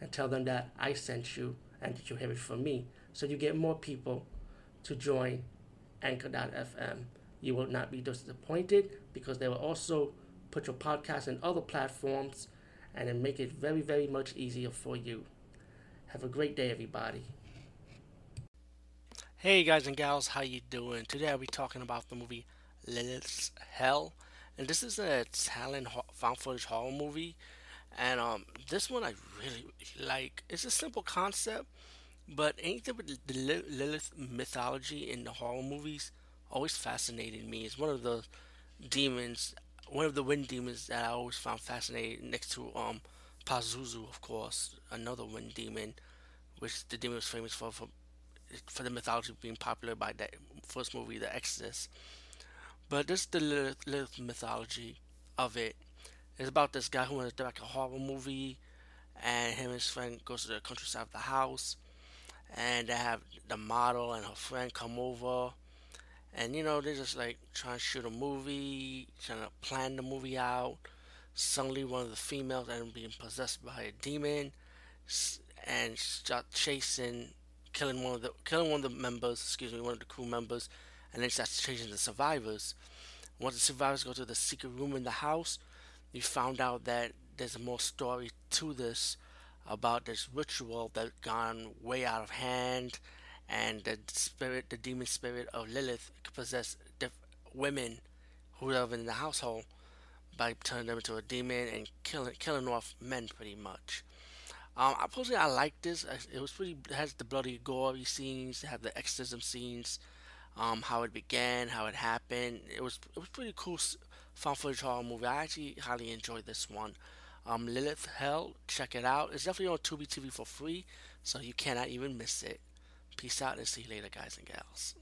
and tell them that I sent you and that you have it from me. So you get more people to join Anchor.fm. You will not be disappointed because they will also put your podcast in other platforms and then make it very, very much easier for you. Have a great day, everybody. Hey guys and gals, how you doing? Today I'll be talking about the movie Lilith's Hell, and this is a Italian found footage horror movie. And um, this one I really, like. It's a simple concept, but anything with the Lilith mythology in the horror movies always fascinated me. It's one of the demons, one of the wind demons that I always found fascinating. Next to um, Pazuzu, of course, another wind demon, which the demon was famous for for, for the mythology being popular by that first movie, The Exorcist. But this is the Lilith mythology of it. It's about this guy who wants to direct a horror movie, and him and his friend goes to the countryside of the house, and they have the model and her friend come over, and you know they're just like trying to shoot a movie, trying to plan the movie out. Suddenly, one of the females ends up being possessed by a demon, and start chasing, killing one of the killing one of the members. Excuse me, one of the crew members, and then starts chasing the survivors. Once the survivors go to the secret room in the house, you found out that there's more story to this about this ritual that gone way out of hand, and the spirit, the demon spirit of Lilith, could possess women who live in the household by turning them into a demon and killing killing off men pretty much. Um, I personally I like this. It was pretty. It has the bloody gory scenes. It had the exorcism scenes. Um, how it began, how it happened. It was it was pretty cool found footage horror movie. I actually highly enjoyed this one. Um, Lilith Hell, check it out. It's definitely on Tubi TV for free, so you cannot even miss it. Peace out and see you later, guys and gals.